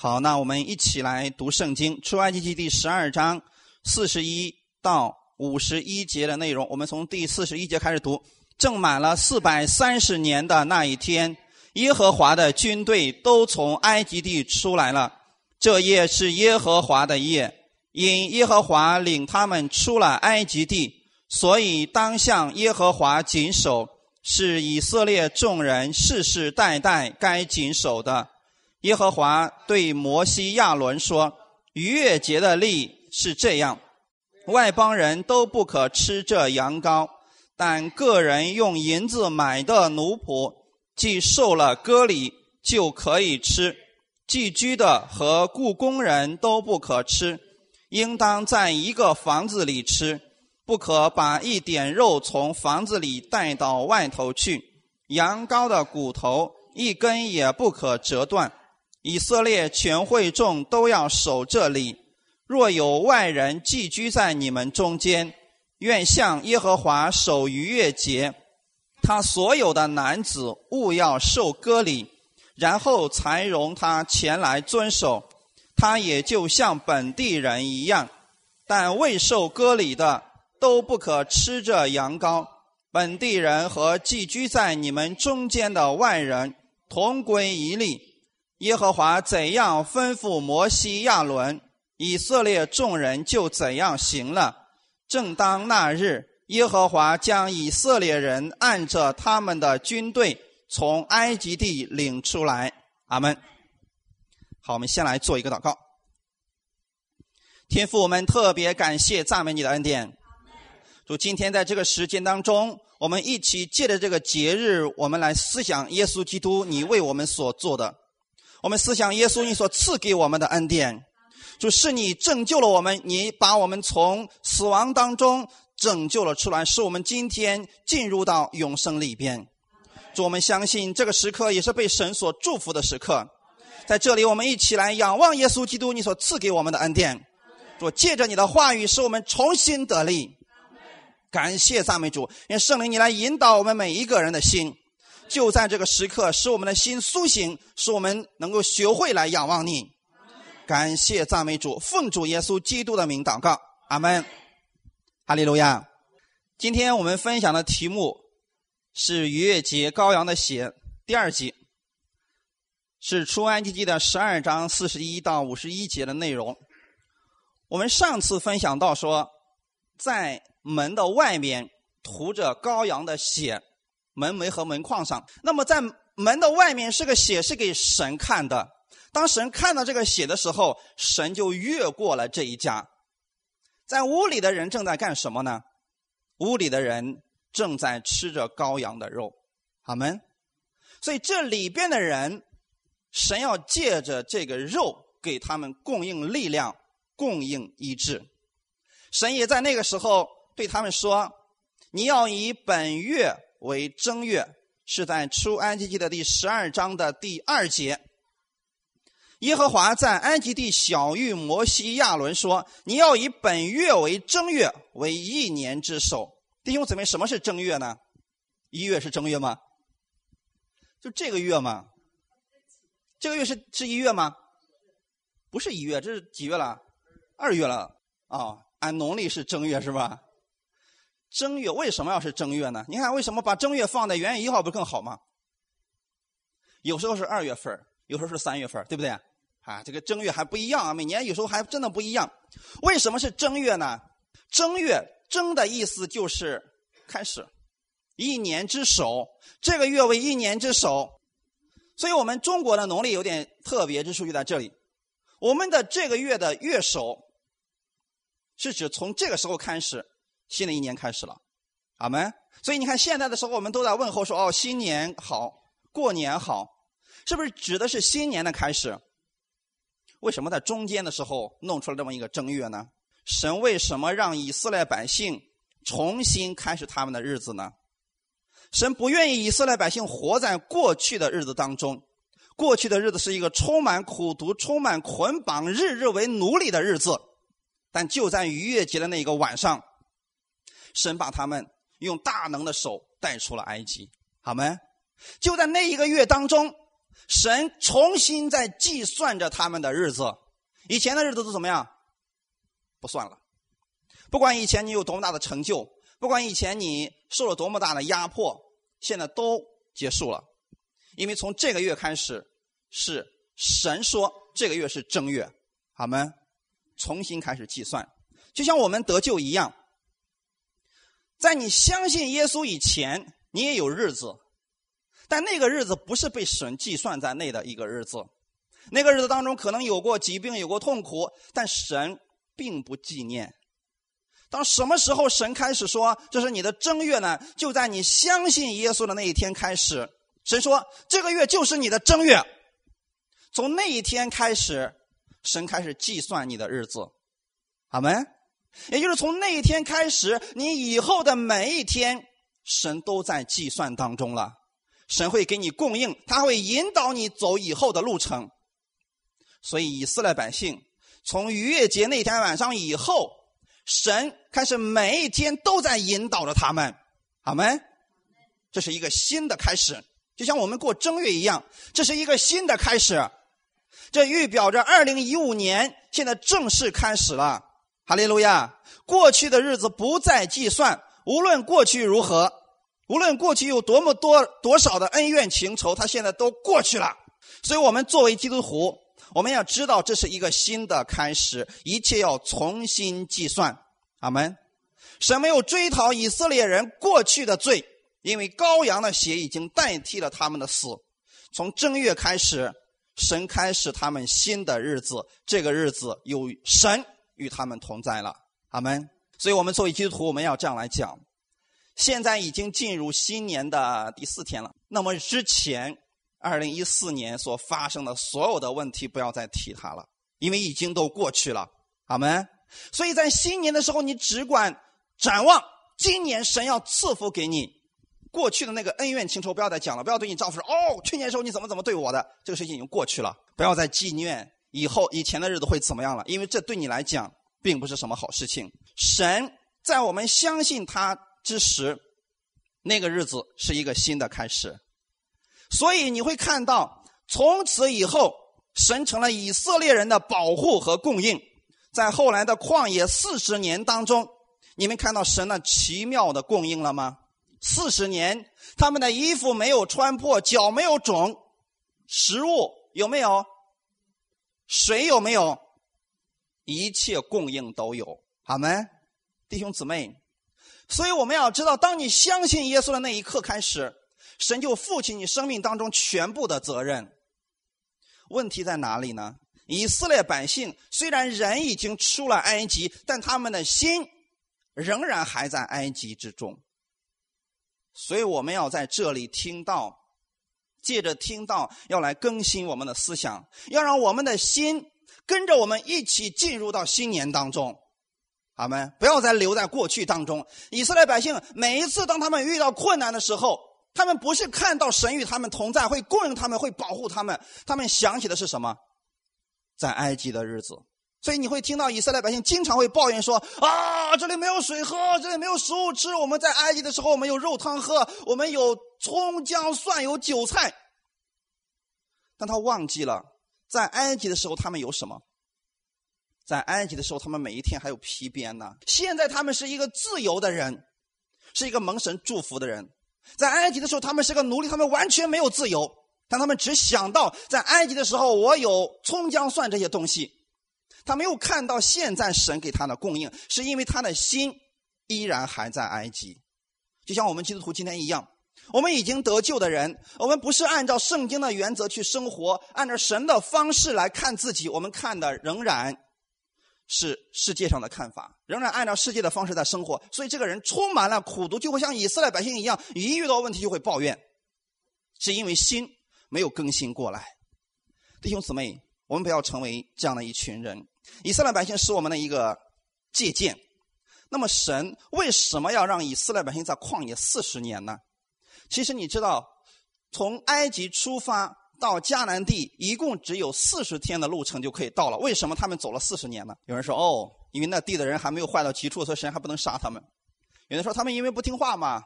好，那我们一起来读圣经《出埃及记》第十二章四十一到五十一节的内容。我们从第四十一节开始读。正满了四百三十年的那一天，耶和华的军队都从埃及地出来了。这夜是耶和华的夜，因耶和华领他们出了埃及地，所以当向耶和华谨守，是以色列众人世世代代该谨守的。耶和华对摩西、亚伦说：“逾越节的例是这样，外邦人都不可吃这羊羔，但个人用银子买的奴仆，既受了割礼，就可以吃；寄居的和雇工人都不可吃，应当在一个房子里吃，不可把一点肉从房子里带到外头去。羊羔的骨头一根也不可折断。”以色列全会众都要守这里。若有外人寄居在你们中间，愿向耶和华守逾越节。他所有的男子勿要受割礼，然后才容他前来遵守。他也就像本地人一样，但未受割礼的都不可吃这羊羔。本地人和寄居在你们中间的外人同归一例。耶和华怎样吩咐摩西、亚伦，以色列众人就怎样行了。正当那日，耶和华将以色列人按着他们的军队从埃及地领出来。阿门。好，我们先来做一个祷告。天父，我们特别感谢赞美你的恩典。主，今天在这个时间当中，我们一起借着这个节日，我们来思想耶稣基督，你为我们所做的。我们思想耶稣你所赐给我们的恩典，就是你拯救了我们，你把我们从死亡当中拯救了出来，使我们今天进入到永生里边。主，我们相信这个时刻也是被神所祝福的时刻。在这里，我们一起来仰望耶稣基督你所赐给我们的恩典。主，借着你的话语，使我们重新得力。感谢赞美主，愿圣灵你来引导我们每一个人的心。就在这个时刻，使我们的心苏醒，使我们能够学会来仰望你。感谢赞美主，奉主耶稣基督的名祷告，阿门。哈利路亚。今天我们分享的题目是逾越节羔羊的血第二集，是出埃及记的十二章四十一到五十一节的内容。我们上次分享到说，在门的外面涂着羔羊的血。门楣和门框上，那么在门的外面是个血，是给神看的。当神看到这个血的时候，神就越过了这一家。在屋里的人正在干什么呢？屋里的人正在吃着羔羊的肉，阿门。所以这里边的人，神要借着这个肉给他们供应力量，供应医治。神也在那个时候对他们说：“你要以本月。”为正月，是在出埃及记的第十二章的第二节。耶和华在埃及地小谕摩西亚伦说：“你要以本月为正月，为一年之首。”弟兄姊妹，什么是正月呢？一月是正月吗？就这个月吗？这个月是是一月吗？不是一月，这是几月了？二月了啊！按农历是正月是吧？正月为什么要是正月呢？你看，为什么把正月放在元月一号不更好吗？有时候是二月份有时候是三月份对不对？啊，这个正月还不一样啊，每年有时候还真的不一样。为什么是正月呢？正月正的意思就是开始，一年之首，这个月为一年之首。所以我们中国的农历有点特别之处就在这里，我们的这个月的月首是指从这个时候开始。新的一年开始了，阿门。所以你看，现在的时候我们都在问候说：“哦，新年好，过年好。”是不是指的是新年的开始？为什么在中间的时候弄出了这么一个正月呢？神为什么让以色列百姓重新开始他们的日子呢？神不愿意以色列百姓活在过去的日子当中，过去的日子是一个充满苦毒、充满捆绑、日日为奴隶的日子。但就在逾越节的那个晚上。神把他们用大能的手带出了埃及，好没？就在那一个月当中，神重新在计算着他们的日子。以前的日子都怎么样？不算了。不管以前你有多么大的成就，不管以前你受了多么大的压迫，现在都结束了。因为从这个月开始，是神说这个月是正月，好吗？重新开始计算，就像我们得救一样。在你相信耶稣以前，你也有日子，但那个日子不是被神计算在内的一个日子。那个日子当中可能有过疾病，有过痛苦，但神并不纪念。当什么时候神开始说这是你的正月呢？就在你相信耶稣的那一天开始，神说这个月就是你的正月。从那一天开始，神开始计算你的日子，好没？也就是从那一天开始，你以后的每一天，神都在计算当中了。神会给你供应，他会引导你走以后的路程。所以以色列百姓从逾越节那天晚上以后，神开始每一天都在引导着他们，好没？这是一个新的开始，就像我们过正月一样，这是一个新的开始。这预表着二零一五年现在正式开始了。哈利路亚！过去的日子不再计算，无论过去如何，无论过去有多么多多少的恩怨情仇，他现在都过去了。所以，我们作为基督徒，我们要知道这是一个新的开始，一切要重新计算。阿门。神没有追讨以色列人过去的罪，因为羔羊的血已经代替了他们的死。从正月开始，神开始他们新的日子，这个日子有神。与他们同在了，阿门。所以，我们作为基督徒，我们要这样来讲：现在已经进入新年的第四天了。那么，之前二零一四年所发生的所有的问题，不要再提它了，因为已经都过去了，阿门。所以在新年的时候，你只管展望今年神要赐福给你，过去的那个恩怨情仇不要再讲了，不要对你丈夫说：“哦，去年时候你怎么怎么对我的，这个事情已经过去了，不要再纪念。”以后以前的日子会怎么样了？因为这对你来讲并不是什么好事情。神在我们相信他之时，那个日子是一个新的开始。所以你会看到，从此以后，神成了以色列人的保护和供应。在后来的旷野四十年当中，你们看到神那奇妙的供应了吗？四十年，他们的衣服没有穿破，脚没有肿，食物有没有？水有没有？一切供应都有，好没？弟兄姊妹，所以我们要知道，当你相信耶稣的那一刻开始，神就负起你生命当中全部的责任。问题在哪里呢？以色列百姓虽然人已经出了埃及，但他们的心仍然还在埃及之中。所以我们要在这里听到。借着听到，要来更新我们的思想，要让我们的心跟着我们一起进入到新年当中，好们不要再留在过去当中。以色列百姓每一次当他们遇到困难的时候，他们不是看到神与他们同在，会供应他们，会保护他们，他们想起的是什么？在埃及的日子。所以你会听到以色列百姓经常会抱怨说：“啊，这里没有水喝，这里没有食物吃。我们在埃及的时候，我们有肉汤喝，我们有葱姜蒜，有韭菜。”但他忘记了，在埃及的时候他们有什么？在埃及的时候，他们每一天还有皮鞭呢。现在他们是一个自由的人，是一个蒙神祝福的人。在埃及的时候，他们是个奴隶，他们完全没有自由。但他们只想到在埃及的时候，我有葱姜蒜这些东西。他没有看到现在神给他的供应，是因为他的心依然还在埃及，就像我们基督徒今天一样。我们已经得救的人，我们不是按照圣经的原则去生活，按照神的方式来看自己，我们看的仍然是世界上的看法，仍然按照世界的方式在生活。所以这个人充满了苦毒，就会像以色列百姓一样，一遇到问题就会抱怨，是因为心没有更新过来。弟兄姊妹，我们不要成为这样的一群人。以色列百姓是我们的一个借鉴。那么，神为什么要让以色列百姓在旷野四十年呢？其实你知道，从埃及出发到迦南地，一共只有四十天的路程就可以到了。为什么他们走了四十年呢？有人说：“哦，因为那地的人还没有坏到极处，所以神还不能杀他们。”有人说：“他们因为不听话嘛，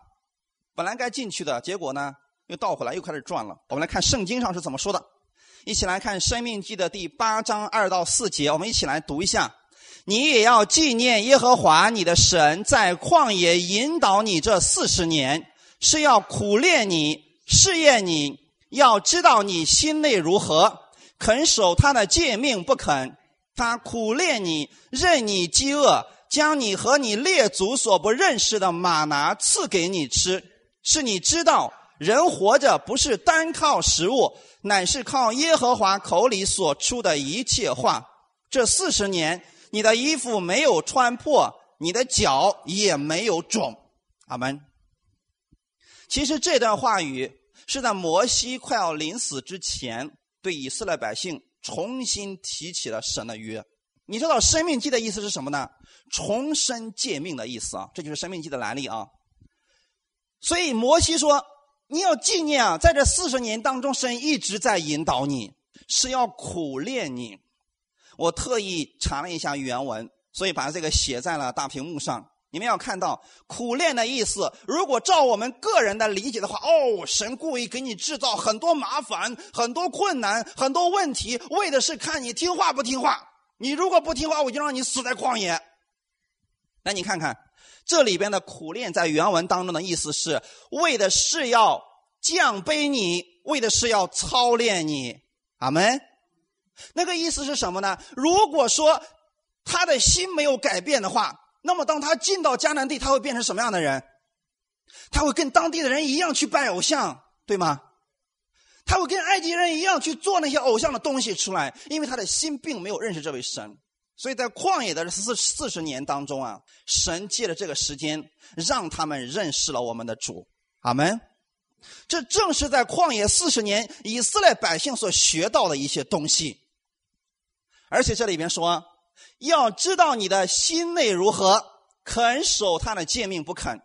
本来该进去的，结果呢，又倒回来，又开始转了。我们来看圣经上是怎么说的，一起来看《生命记》的第八章二到四节，我们一起来读一下。你也要纪念耶和华你的神在旷野引导你这四十年，是要苦练你、试验你，要知道你心内如何，肯守他的诫命不肯。他苦练你，任你饥饿，将你和你列祖所不认识的马拿赐给你吃，是你知道人活着不是单靠食物，乃是靠耶和华口里所出的一切话。这四十年。你的衣服没有穿破，你的脚也没有肿，阿门。其实这段话语是在摩西快要临死之前，对以色列百姓重新提起了神的约。你知道“生命记”的意思是什么呢？重生诫命的意思啊，这就是“生命记”的来历啊。所以摩西说：“你要纪念啊，在这四十年当中，神一直在引导你，是要苦练你。”我特意查了一下原文，所以把这个写在了大屏幕上。你们要看到“苦练”的意思。如果照我们个人的理解的话，哦，神故意给你制造很多麻烦、很多困难、很多问题，为的是看你听话不听话。你如果不听话，我就让你死在旷野。那你看看这里边的“苦练”在原文当中的意思是为的是要降卑你，为的是要操练你。阿门。那个意思是什么呢？如果说他的心没有改变的话，那么当他进到迦南地，他会变成什么样的人？他会跟当地的人一样去拜偶像，对吗？他会跟埃及人一样去做那些偶像的东西出来，因为他的心并没有认识这位神。所以在旷野的四四十年当中啊，神借着这个时间让他们认识了我们的主。阿门。这正是在旷野四十年以色列百姓所学到的一些东西。而且这里边说，要知道你的心内如何，肯守他的诫命不肯。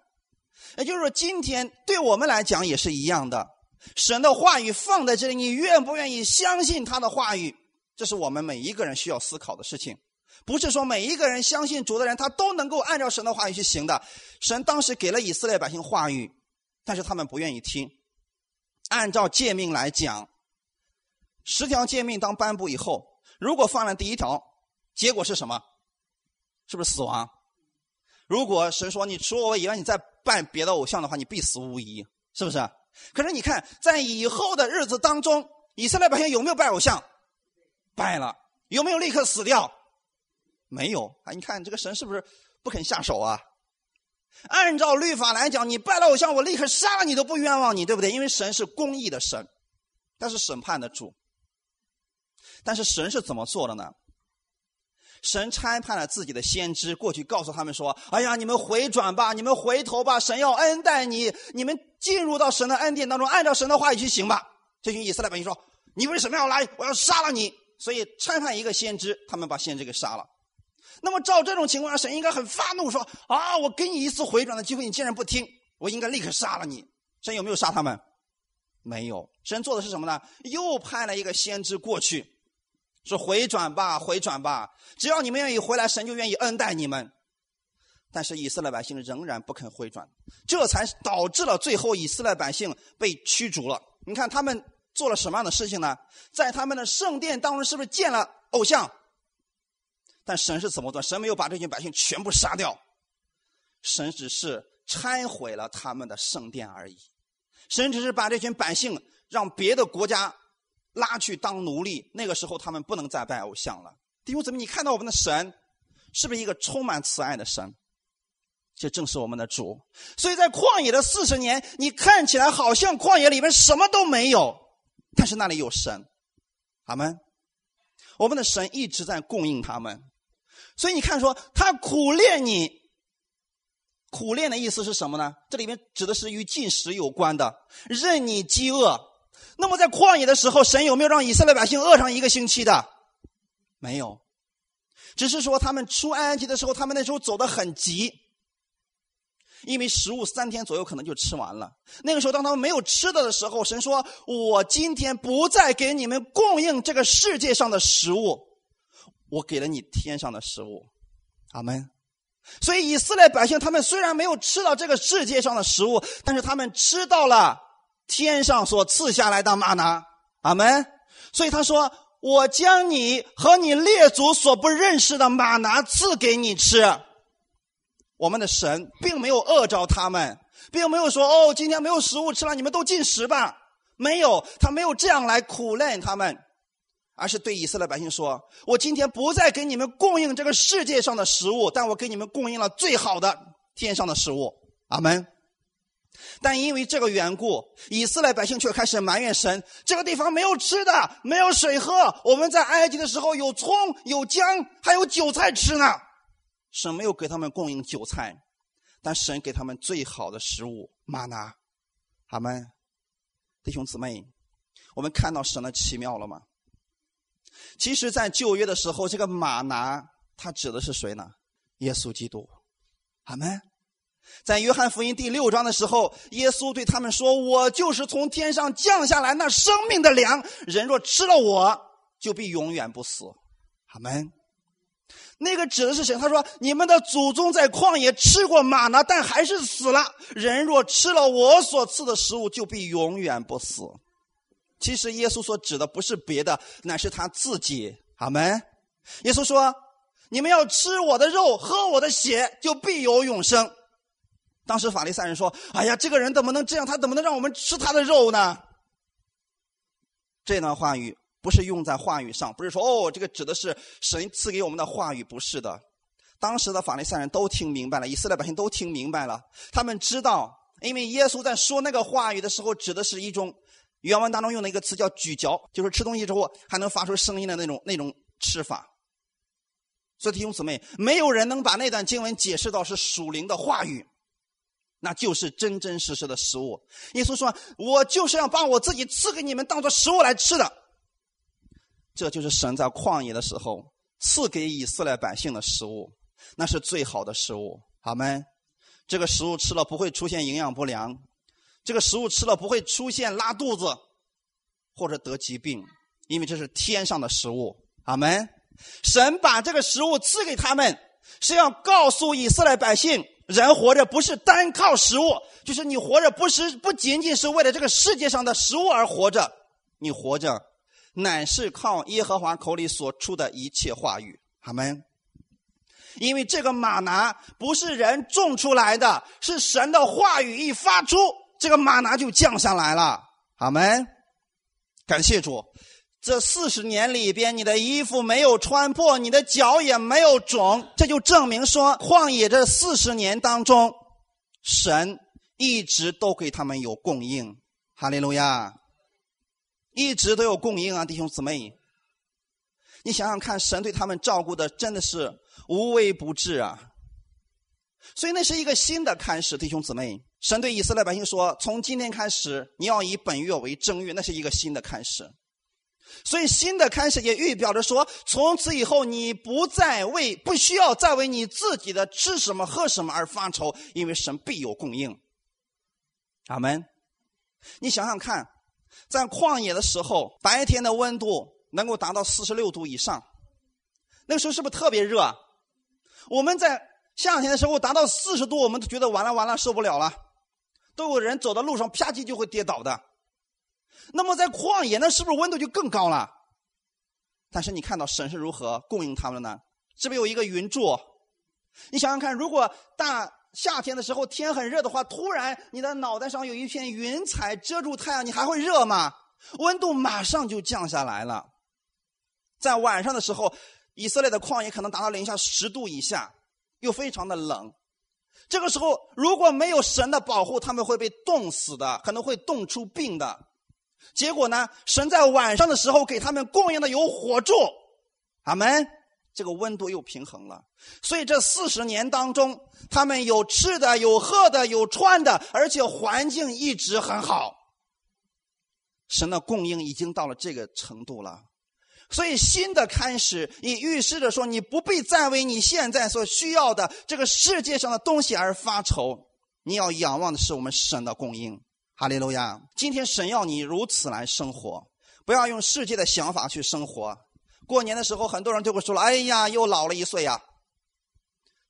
也就是说，今天对我们来讲也是一样的。神的话语放在这里，你愿不愿意相信他的话语？这是我们每一个人需要思考的事情。不是说每一个人相信主的人，他都能够按照神的话语去行的。神当时给了以色列百姓话语，但是他们不愿意听。按照诫命来讲，十条诫命当颁布以后。如果犯了第一条，结果是什么？是不是死亡？如果神说你除我以外，你再拜别的偶像的话，你必死无疑，是不是？可是你看，在以后的日子当中，以色列百姓有没有拜偶像？拜了，有没有立刻死掉？没有啊！你看这个神是不是不肯下手啊？按照律法来讲，你拜了偶像，我立刻杀了你都不冤枉你，对不对？因为神是公义的神，他是审判的主。但是神是怎么做的呢？神差派了自己的先知过去告诉他们说：“哎呀，你们回转吧，你们回头吧，神要恩待你，你们进入到神的恩典当中，按照神的话语去行吧。”这群以色列百姓说：“你为什么要来？我要杀了你！”所以差派一个先知，他们把先知给杀了。那么照这种情况下，神应该很发怒，说：“啊，我给你一次回转的机会，你竟然不听，我应该立刻杀了你。”神有没有杀他们？没有。神做的是什么呢？又派了一个先知过去。说回转吧，回转吧！只要你们愿意回来，神就愿意恩待你们。但是以色列百姓仍然不肯回转，这才导致了最后以色列百姓被驱逐了。你看他们做了什么样的事情呢？在他们的圣殿当中，是不是建了偶像？但神是怎么做？神没有把这群百姓全部杀掉，神只是拆毁了他们的圣殿而已。神只是把这群百姓让别的国家。拉去当奴隶，那个时候他们不能再拜偶像了。弟兄姊妹，你看到我们的神是不是一个充满慈爱的神？这正是我们的主。所以在旷野的四十年，你看起来好像旷野里面什么都没有，但是那里有神。阿门。我们的神一直在供应他们。所以你看，说他苦练你，苦练的意思是什么呢？这里面指的是与进食有关的，任你饥饿。那么在旷野的时候，神有没有让以色列百姓饿上一个星期的？没有，只是说他们出埃及的时候，他们那时候走得很急，因为食物三天左右可能就吃完了。那个时候，当他们没有吃的的时候，神说：“我今天不再给你们供应这个世界上的食物，我给了你天上的食物。”阿门。所以以色列百姓他们虽然没有吃到这个世界上的食物，但是他们吃到了。天上所赐下来的玛拿。阿门。所以他说：“我将你和你列祖所不认识的玛拿赐给你吃。”我们的神并没有饿着他们，并没有说：“哦，今天没有食物吃了，你们都进食吧。”没有，他没有这样来苦难他们，而是对以色列百姓说：“我今天不再给你们供应这个世界上的食物，但我给你们供应了最好的天上的食物。”阿门。但因为这个缘故，以色列百姓却开始埋怨神：这个地方没有吃的，没有水喝。我们在埃及的时候有葱、有姜，还有韭菜吃呢。神没有给他们供应韭菜，但神给他们最好的食物——玛拿。阿门。弟兄姊妹，我们看到神的奇妙了吗？其实，在旧约的时候，这个玛拿它指的是谁呢？耶稣基督。阿门。在约翰福音第六章的时候，耶稣对他们说：“我就是从天上降下来那生命的粮，人若吃了我，就必永远不死。”阿门。那个指的是谁？他说：“你们的祖宗在旷野吃过玛拿，但还是死了。人若吃了我所赐的食物，就必永远不死。”其实耶稣所指的不是别的，乃是他自己。阿门。耶稣说：“你们要吃我的肉，喝我的血，就必有永生。”当时法利赛人说：“哎呀，这个人怎么能这样？他怎么能让我们吃他的肉呢？”这段话语。不是用在话语上，不是说哦，这个指的是神赐给我们的话语，不是的。当时的法利赛人都听明白了，以色列百姓都听明白了。他们知道，因为耶稣在说那个话语的时候，指的是一种原文当中用的一个词叫“咀嚼”，就是吃东西之后还能发出声音的那种那种吃法。所以弟兄姊妹，没有人能把那段经文解释到是属灵的话语，那就是真真实实的食物。耶稣说：“我就是要把我自己赐给你们，当做食物来吃的。”这就是神在旷野的时候赐给以色列百姓的食物，那是最好的食物。阿门。这个食物吃了不会出现营养不良，这个食物吃了不会出现拉肚子或者得疾病，因为这是天上的食物。阿门。神把这个食物赐给他们，是要告诉以色列百姓：人活着不是单靠食物，就是你活着不是不仅仅是为了这个世界上的食物而活着，你活着。乃是靠耶和华口里所出的一切话语，阿门。因为这个马拿不是人种出来的，是神的话语一发出，这个马拿就降下来了，阿门。感谢主，这四十年里边，你的衣服没有穿破，你的脚也没有肿，这就证明说，旷野这四十年当中，神一直都给他们有供应，哈利路亚。一直都有供应啊，弟兄姊妹，你想想看，神对他们照顾的真的是无微不至啊。所以那是一个新的开始，弟兄姊妹。神对以色列百姓说：“从今天开始，你要以本月为正月，那是一个新的开始。”所以新的开始也预表着说，从此以后你不再为不需要再为你自己的吃什么喝什么而发愁，因为神必有供应。阿门。你想想看。在旷野的时候，白天的温度能够达到四十六度以上，那时候是不是特别热？我们在夏天的时候达到四十度，我们都觉得完了完了受不了了，都有人走到路上啪叽就会跌倒的。那么在旷野，那是不是温度就更高了？但是你看到神是如何供应他们的呢？是不是有一个云柱？你想想看，如果大。夏天的时候天很热的话，突然你的脑袋上有一片云彩遮住太阳，你还会热吗？温度马上就降下来了。在晚上的时候，以色列的旷野可能达到零下十度以下，又非常的冷。这个时候如果没有神的保护，他们会被冻死的，可能会冻出病的。结果呢，神在晚上的时候给他们供应的有火柱，阿门。这个温度又平衡了，所以这四十年当中，他们有吃的，有喝的，有穿的，而且环境一直很好。神的供应已经到了这个程度了，所以新的开始也预示着说，你不必再为你现在所需要的这个世界上的东西而发愁，你要仰望的是我们神的供应。哈利路亚！今天神要你如此来生活，不要用世界的想法去生活。过年的时候，很多人就会说了：“哎呀，又老了一岁呀。”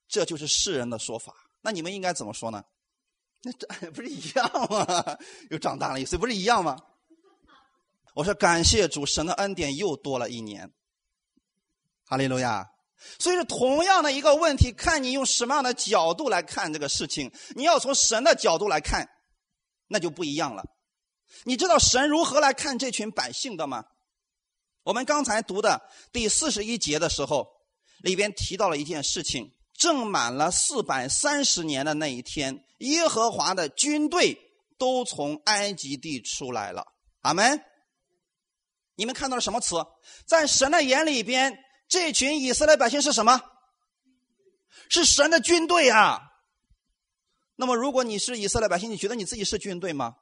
这就是世人的说法。那你们应该怎么说呢？那这不是一样吗？又长大了一岁，不是一样吗？我说感谢主，神的恩典又多了一年。哈利路亚。所以说，同样的一个问题，看你用什么样的角度来看这个事情。你要从神的角度来看，那就不一样了。你知道神如何来看这群百姓的吗？我们刚才读的第四十一节的时候，里边提到了一件事情：正满了四百三十年的那一天，耶和华的军队都从埃及地出来了。阿门。你们看到了什么词？在神的眼里边。这群以色列百姓是什么？是神的军队啊！那么，如果你是以色列百姓，你觉得你自己是军队吗？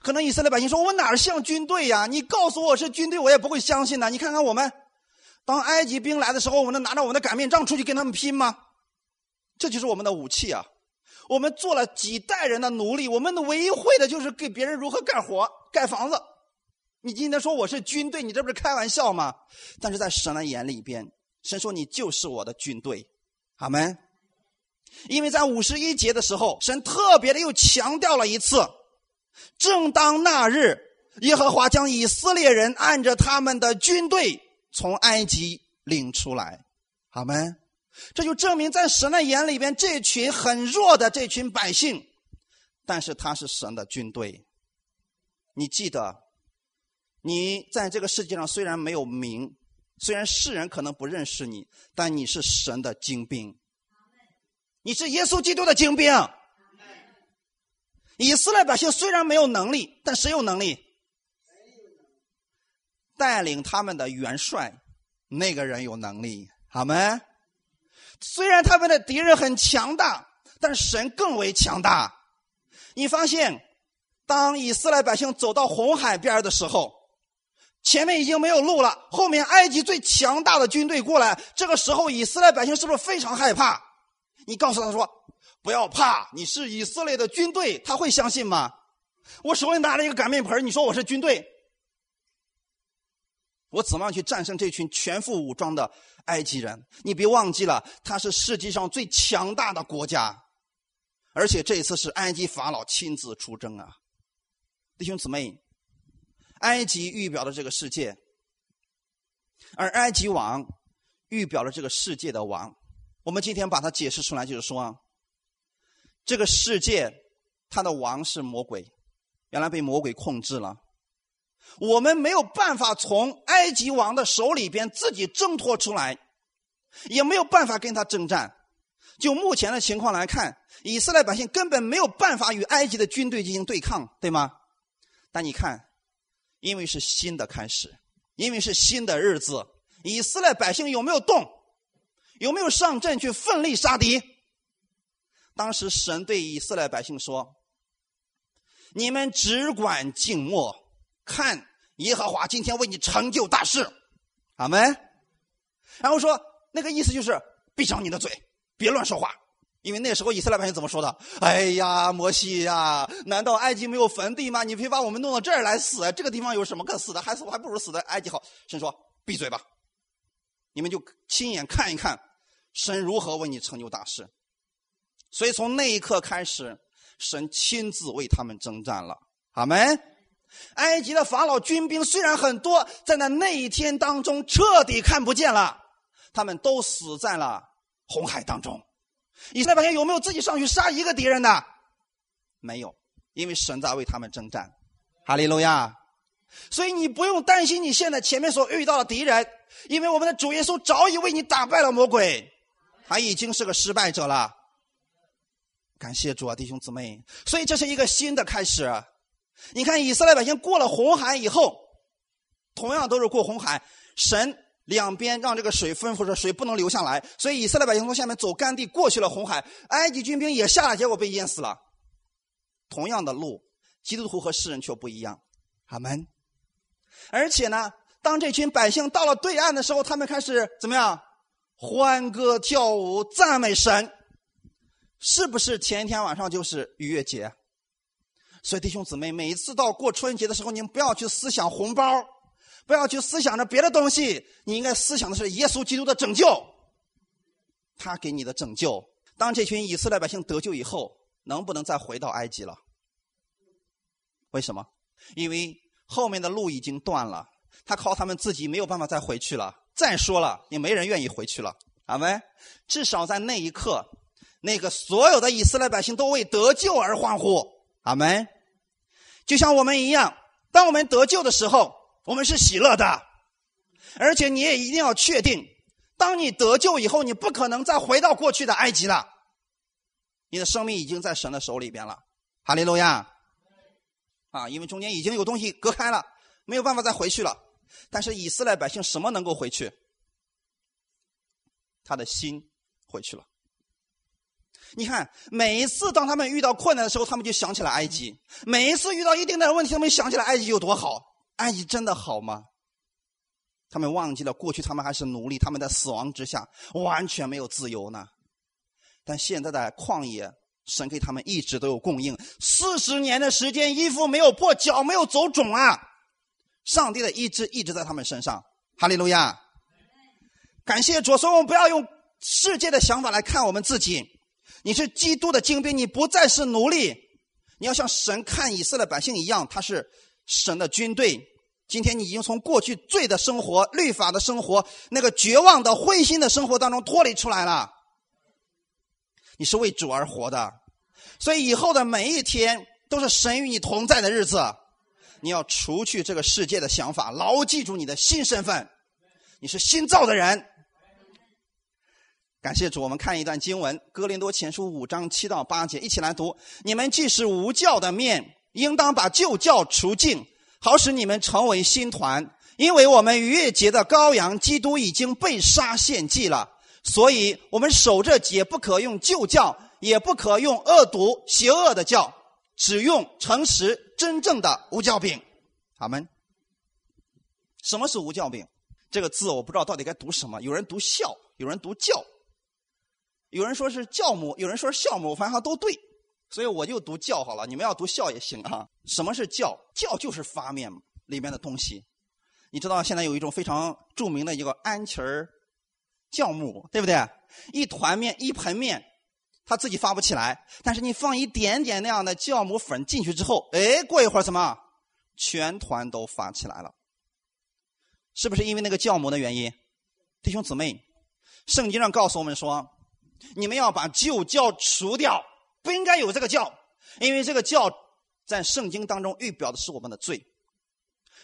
可能以色列百姓说：“我哪像军队呀？你告诉我是军队，我也不会相信的。你看看我们，当埃及兵来的时候，我们能拿着我们的擀面杖出去跟他们拼吗？这就是我们的武器啊！我们做了几代人的奴隶，我们的唯一会的就是给别人如何干活、盖房子。”你今天说我是军队，你这不是开玩笑吗？但是在神的眼里边，神说你就是我的军队，阿门。因为在五十一节的时候，神特别的又强调了一次：正当那日，耶和华将以色列人按着他们的军队从埃及领出来，阿门。这就证明在神的眼里边，这群很弱的这群百姓，但是他是神的军队。你记得。你在这个世界上虽然没有名，虽然世人可能不认识你，但你是神的精兵。你是耶稣基督的精兵。以色列百姓虽然没有能力，但谁有能力？带领他们的元帅，那个人有能力。好没？虽然他们的敌人很强大，但神更为强大。你发现，当以色列百姓走到红海边的时候。前面已经没有路了，后面埃及最强大的军队过来，这个时候以色列百姓是不是非常害怕？你告诉他说：“不要怕，你是以色列的军队。”他会相信吗？我手里拿着一个擀面盆，你说我是军队，我怎么样去战胜这群全副武装的埃及人？你别忘记了，他是世界上最强大的国家，而且这一次是埃及法老亲自出征啊，弟兄姊妹。埃及预表了这个世界，而埃及王预表了这个世界的王。我们今天把它解释出来，就是说，这个世界它的王是魔鬼，原来被魔鬼控制了。我们没有办法从埃及王的手里边自己挣脱出来，也没有办法跟他征战。就目前的情况来看，以色列百姓根本没有办法与埃及的军队进行对抗，对吗？但你看。因为是新的开始，因为是新的日子，以色列百姓有没有动？有没有上阵去奋力杀敌？当时神对以色列百姓说：“你们只管静默，看耶和华今天为你成就大事。”阿门。然后说那个意思就是闭上你的嘴，别乱说话。因为那时候以色列百姓怎么说的？哎呀，摩西呀，难道埃及没有坟地吗？你非把我们弄到这儿来死？这个地方有什么可死的？还死还不如死在埃及好。神说：“闭嘴吧，你们就亲眼看一看神如何为你成就大事。”所以从那一刻开始，神亲自为他们征战了。阿门。埃及的法老军兵虽然很多，在那那一天当中彻底看不见了，他们都死在了红海当中。以色列百姓有没有自己上去杀一个敌人的？没有，因为神在为他们征战。哈利路亚！所以你不用担心你现在前面所遇到的敌人，因为我们的主耶稣早已为你打败了魔鬼，他已经是个失败者了。感谢主啊，弟兄姊妹！所以这是一个新的开始。你看以色列百姓过了红海以后，同样都是过红海，神。两边让这个水吩咐着水不能流下来，所以以色列百姓从下面走干地过去了红海，埃及军兵也下来，结果被淹死了。同样的路，基督徒和世人却不一样。阿门。而且呢，当这群百姓到了对岸的时候，他们开始怎么样？欢歌跳舞，赞美神。是不是前一天晚上就是逾越节？所以弟兄姊妹，每一次到过春节的时候，你们不要去思想红包。不要去思想着别的东西，你应该思想的是耶稣基督的拯救，他给你的拯救。当这群以色列百姓得救以后，能不能再回到埃及了？为什么？因为后面的路已经断了，他靠他们自己没有办法再回去了。再说了，也没人愿意回去了。阿门。至少在那一刻，那个所有的以色列百姓都为得救而欢呼。阿门。就像我们一样，当我们得救的时候，我们是喜乐的。而且你也一定要确定，当你得救以后，你不可能再回到过去的埃及了。你的生命已经在神的手里边了。哈利路亚。啊，因为中间已经有东西隔开了，没有办法再回去了。但是以色列百姓什么能够回去？他的心回去了。你看，每一次当他们遇到困难的时候，他们就想起了埃及；每一次遇到一定的问题，他们想起来埃及有多好。埃及真的好吗？他们忘记了过去他们还是奴隶，他们在死亡之下完全没有自由呢。但现在的旷野，神给他们一直都有供应，四十年的时间，衣服没有破，脚没有走肿啊！上帝的意志一直在他们身上。哈利路亚！感谢主，所以我们不要用世界的想法来看我们自己。你是基督的精兵，你不再是奴隶。你要像神看以色列百姓一样，他是神的军队。今天你已经从过去罪的生活、律法的生活、那个绝望的灰心的生活当中脱离出来了。你是为主而活的，所以以后的每一天都是神与你同在的日子。你要除去这个世界的想法，牢记住你的新身份。你是新造的人。感谢主，我们看一段经文，《哥林多前书》五章七到八节，一起来读：你们既是无教的面，应当把旧教除尽，好使你们成为新团。因为我们逾越节的羔羊基督已经被杀献祭了，所以我们守这节不可用旧教，也不可用恶毒邪恶的教，只用诚实真正的无教饼。阿门。什么是无教饼？这个字我不知道到底该读什么，有人读孝，有人读教。有人说是教母，有人说是孝母，反正都对，所以我就读教好了。你们要读孝也行啊。什么是教？教就是发面里面的东西。你知道现在有一种非常著名的一个安琪儿酵母，对不对？一团面，一盆面，它自己发不起来，但是你放一点点那样的酵母粉进去之后，哎，过一会儿什么，全团都发起来了。是不是因为那个酵母的原因？弟兄姊妹，圣经上告诉我们说。你们要把旧教除掉，不应该有这个教，因为这个教在圣经当中预表的是我们的罪，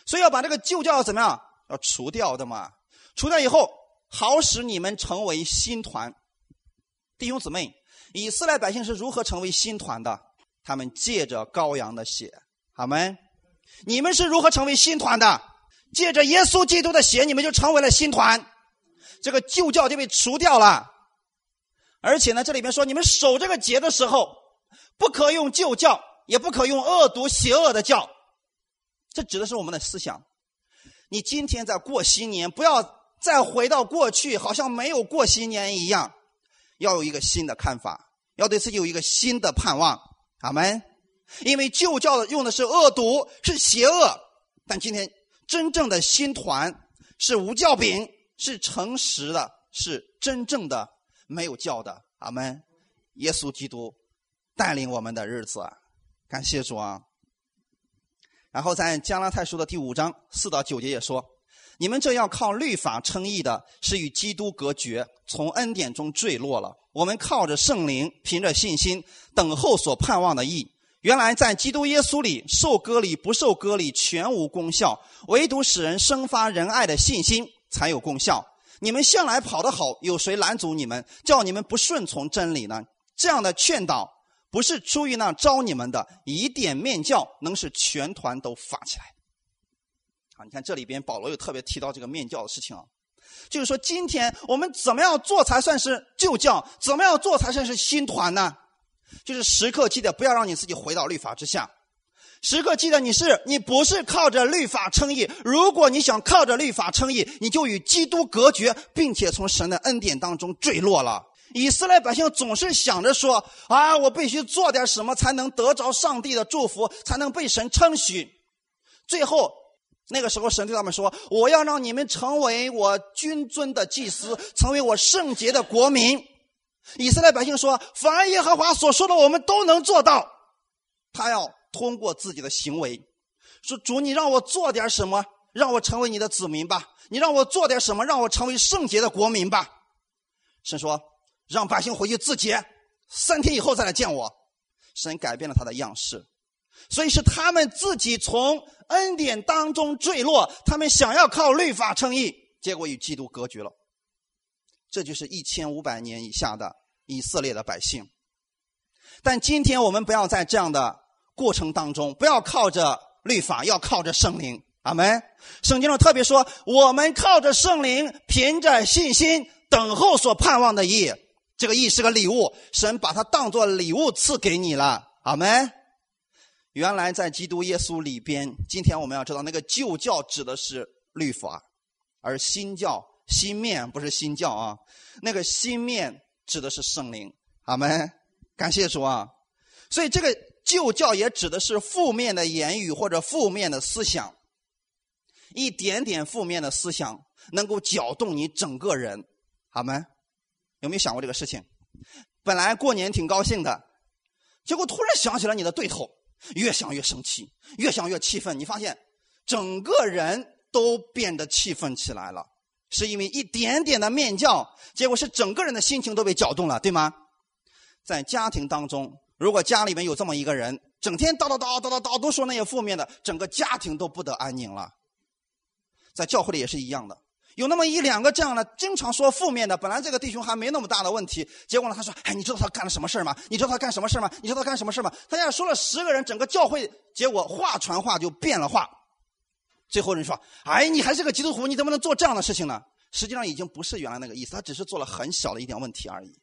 所以要把这个旧教怎么样？要除掉的嘛。除掉以后，好使你们成为新团。弟兄姊妹，以色列百姓是如何成为新团的？他们借着羔羊的血，好吗？你们是如何成为新团的？借着耶稣基督的血，你们就成为了新团，这个旧教就被除掉了。而且呢，这里面说你们守这个节的时候，不可用旧教，也不可用恶毒邪恶的教。这指的是我们的思想。你今天在过新年，不要再回到过去，好像没有过新年一样。要有一个新的看法，要对自己有一个新的盼望。阿门。因为旧教用的是恶毒，是邪恶，但今天真正的新团是无教饼，是诚实的，是真正的。没有教的，阿门。耶稣基督带领我们的日子，感谢主啊。然后在加拉太书的第五章四到九节也说：“你们这要靠律法称义的，是与基督隔绝，从恩典中坠落了。我们靠着圣灵，凭着信心等候所盼望的义。原来在基督耶稣里受割礼不受割礼全无功效，唯独使人生发仁爱的信心才有功效。”你们向来跑得好，有谁拦阻你们，叫你们不顺从真理呢？这样的劝导不是出于那招你们的，以点面教能使全团都发起来。啊，你看这里边保罗又特别提到这个面教的事情啊，就是说今天我们怎么样做才算是旧教？怎么样做才算是新团呢？就是时刻记得不要让你自己回到律法之下。时刻记得你是你不是靠着律法称义。如果你想靠着律法称义，你就与基督隔绝，并且从神的恩典当中坠落了。以色列百姓总是想着说：“啊，我必须做点什么才能得着上帝的祝福，才能被神称许。”最后那个时候，神对他们说：“我要让你们成为我君尊的祭司，成为我圣洁的国民。”以色列百姓说：“凡耶和华所说的，我们都能做到。”他要通过自己的行为说：“主，你让我做点什么，让我成为你的子民吧。你让我做点什么，让我成为圣洁的国民吧。”神说：“让百姓回去自洁，三天以后再来见我。”神改变了他的样式，所以是他们自己从恩典当中坠落，他们想要靠律法称义，结果与基督隔绝了。这就是一千五百年以下的以色列的百姓。但今天我们不要在这样的过程当中，不要靠着律法，要靠着圣灵。阿门。圣经中特别说，我们靠着圣灵，凭着信心等候所盼望的义。这个义是个礼物，神把它当做礼物赐给你了。阿门。原来在基督耶稣里边，今天我们要知道，那个旧教指的是律法，而新教、新面不是新教啊，那个新面指的是圣灵。阿门。感谢主啊！所以这个旧教也指的是负面的言语或者负面的思想，一点点负面的思想能够搅动你整个人。好吗。有没有想过这个事情？本来过年挺高兴的，结果突然想起了你的对头，越想越生气，越想越气愤。你发现整个人都变得气愤起来了，是因为一点点的面教，结果是整个人的心情都被搅动了，对吗？在家庭当中，如果家里面有这么一个人，整天叨叨叨叨叨叨都说那些负面的，整个家庭都不得安宁了。在教会里也是一样的。有那么一两个这样的，经常说负面的。本来这个弟兄还没那么大的问题，结果呢，他说：“哎，你知道他干了什么事吗？你知道他干什么事吗？你知道他干什么事吗？”他现在说了十个人，整个教会，结果话传话就变了话。最后人说：“哎，你还是个基督徒，你怎么能做这样的事情呢？”实际上已经不是原来那个意思，他只是做了很小的一点问题而已。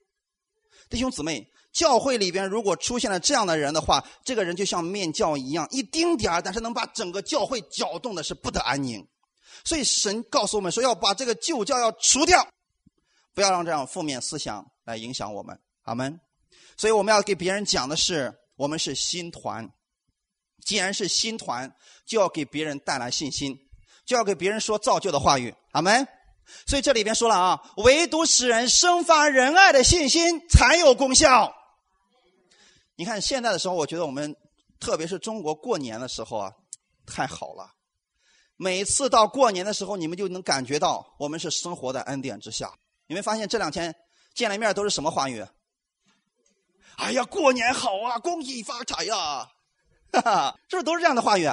弟兄姊妹，教会里边如果出现了这样的人的话，这个人就像面教一样，一丁点儿，但是能把整个教会搅动的是不得安宁。所以神告诉我们说，要把这个旧教要除掉，不要让这样负面思想来影响我们。阿门。所以我们要给别人讲的是，我们是新团。既然是新团，就要给别人带来信心，就要给别人说造就的话语。阿门。所以这里边说了啊，唯独使人生发仁爱的信心才有功效。你看现在的时候，我觉得我们，特别是中国过年的时候啊，太好了。每次到过年的时候，你们就能感觉到我们是生活在恩典之下。你们发现这两天见了面都是什么话语？哎呀，过年好啊，恭喜发财呀，哈哈，是不是都是这样的话语？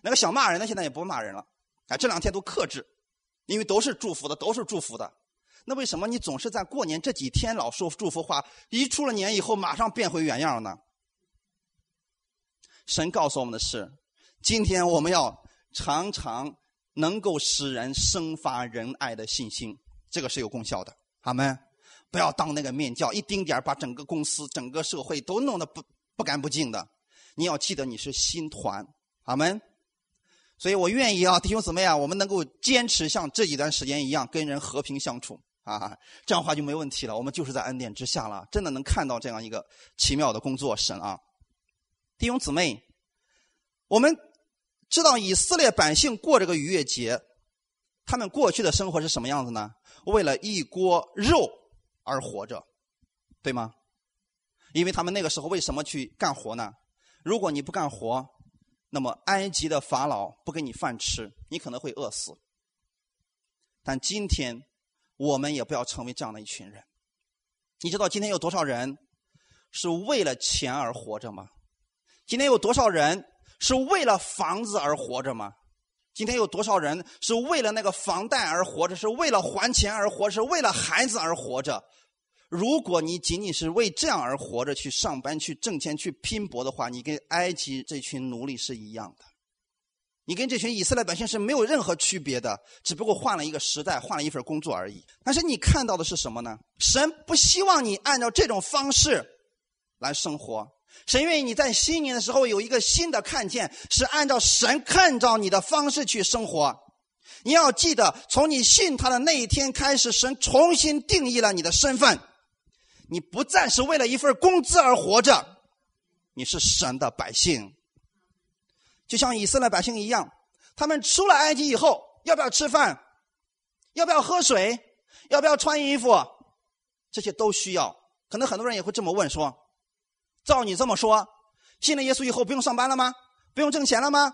那个想骂人的现在也不骂人了，哎，这两天都克制，因为都是祝福的，都是祝福的。那为什么你总是在过年这几天老说祝福话，一出了年以后马上变回原样呢？神告诉我们的是，今天我们要。常常能够使人生发仁爱的信心，这个是有功效的。阿门！不要当那个面教，一丁点把整个公司、整个社会都弄得不不干不净的。你要记得你是新团。阿门！所以我愿意啊，弟兄姊妹啊，我们能够坚持像这几段时间一样，跟人和平相处啊，这样的话就没问题了。我们就是在恩典之下了，真的能看到这样一个奇妙的工作神啊！弟兄姊妹，我们。知道以色列百姓过这个逾越节，他们过去的生活是什么样子呢？为了一锅肉而活着，对吗？因为他们那个时候为什么去干活呢？如果你不干活，那么埃及的法老不给你饭吃，你可能会饿死。但今天我们也不要成为这样的一群人。你知道今天有多少人是为了钱而活着吗？今天有多少人？是为了房子而活着吗？今天有多少人是为了那个房贷而活着？是为了还钱而活？是为了孩子而活着？如果你仅仅是为这样而活着，去上班、去挣钱、去拼搏的话，你跟埃及这群奴隶是一样的，你跟这群以色列百姓是没有任何区别的，只不过换了一个时代，换了一份工作而已。但是你看到的是什么呢？神不希望你按照这种方式来生活。神愿意你在新年的时候有一个新的看见，是按照神看着你的方式去生活。你要记得，从你信他的那一天开始，神重新定义了你的身份。你不再是为了一份工资而活着，你是神的百姓。就像以色列百姓一样，他们出了埃及以后，要不要吃饭？要不要喝水？要不要穿衣服？这些都需要。可能很多人也会这么问说：照你这么说，信了耶稣以后不用上班了吗？不用挣钱了吗？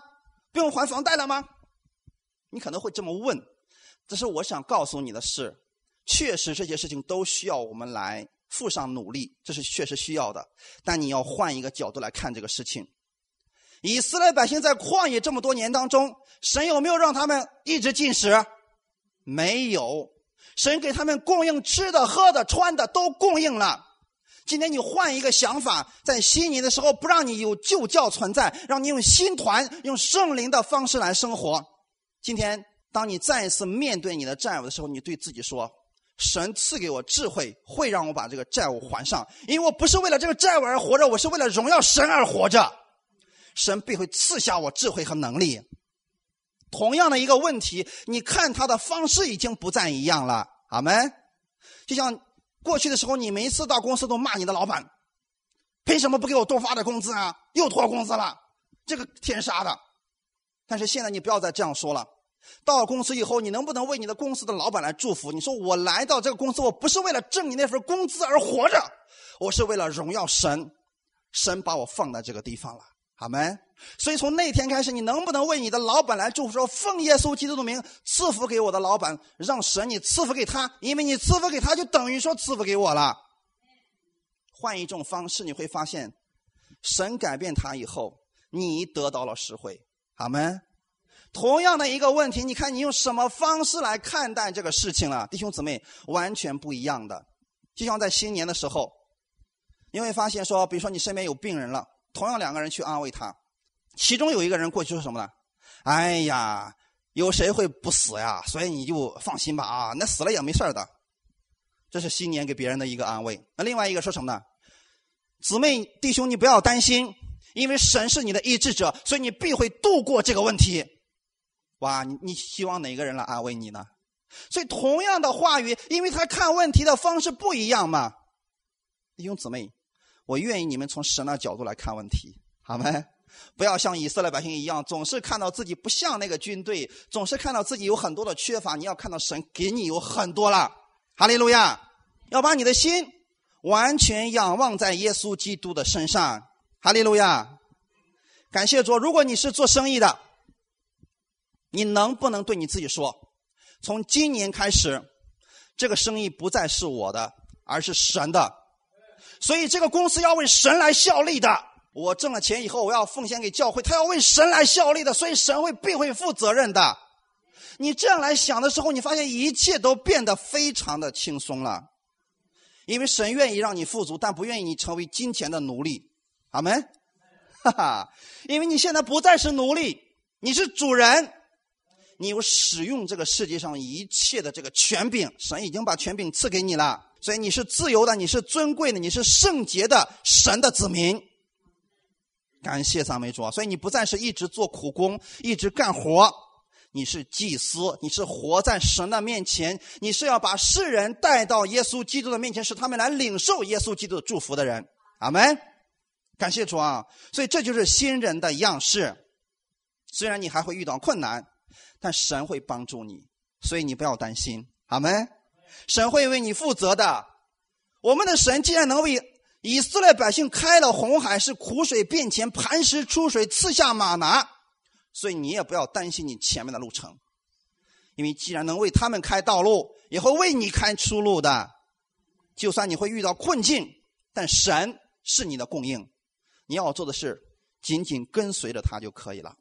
不用还房贷了吗？你可能会这么问。但是我想告诉你的是，确实这些事情都需要我们来付上努力，这是确实需要的。但你要换一个角度来看这个事情。以色列百姓在旷野这么多年当中，神有没有让他们一直进食？没有，神给他们供应吃的、喝的、穿的都供应了。今天你换一个想法，在新年的时候不让你有旧教存在，让你用新团、用圣灵的方式来生活。今天。当你再一次面对你的债务的时候，你对自己说：“神赐给我智慧，会让我把这个债务还上。因为我不是为了这个债务而活着，我是为了荣耀神而活着。神必会赐下我智慧和能力。”同样的一个问题，你看他的方式已经不再一样了。阿门。就像过去的时候，你每一次到公司都骂你的老板：“凭什么不给我多发点工资啊？又拖工资了，这个天杀的！”但是现在你不要再这样说了。到公司以后，你能不能为你的公司的老板来祝福？你说我来到这个公司，我不是为了挣你那份工资而活着，我是为了荣耀神，神把我放在这个地方了，好没？所以从那天开始，你能不能为你的老板来祝福？说奉耶稣基督的名赐福给我的老板，让神你赐福给他，因为你赐福给他，就等于说赐福给我了。换一种方式，你会发现，神改变他以后，你得到了实惠，好没？同样的一个问题，你看你用什么方式来看待这个事情了？弟兄姊妹，完全不一样的。就像在新年的时候，你会发现说，比如说你身边有病人了，同样两个人去安慰他，其中有一个人过去说什么呢？哎呀，有谁会不死呀？所以你就放心吧啊，那死了也没事的。这是新年给别人的一个安慰。那另外一个说什么呢？姊妹弟兄，你不要担心，因为神是你的医治者，所以你必会度过这个问题。哇，你你希望哪个人来安慰你呢？所以同样的话语，因为他看问题的方式不一样嘛。弟兄姊妹，我愿意你们从神的角度来看问题，好吗？不要像以色列百姓一样，总是看到自己不像那个军队，总是看到自己有很多的缺乏。你要看到神给你有很多了，哈利路亚！要把你的心完全仰望在耶稣基督的身上，哈利路亚！感谢主，如果你是做生意的。你能不能对你自己说，从今年开始，这个生意不再是我的，而是神的，所以这个公司要为神来效力的。我挣了钱以后，我要奉献给教会，他要为神来效力的，所以神会必会负责任的。你这样来想的时候，你发现一切都变得非常的轻松了，因为神愿意让你富足，但不愿意你成为金钱的奴隶。阿门，哈哈，因为你现在不再是奴隶，你是主人。你有使用这个世界上一切的这个权柄，神已经把权柄赐给你了，所以你是自由的，你是尊贵的，你是圣洁的神的子民。感谢赞美主，所以你不再是一直做苦工，一直干活，你是祭司，你是活在神的面前，你是要把世人带到耶稣基督的面前，使他们来领受耶稣基督的祝福的人。阿门。感谢主啊！所以这就是新人的样式。虽然你还会遇到困难。但神会帮助你，所以你不要担心，阿门？神会为你负责的。我们的神既然能为以色列百姓开了红海，是苦水变钱，磐石出水，赐下马拿，所以你也不要担心你前面的路程，因为既然能为他们开道路，也会为你开出路的。就算你会遇到困境，但神是你的供应，你要做的是紧紧跟随着他就可以了。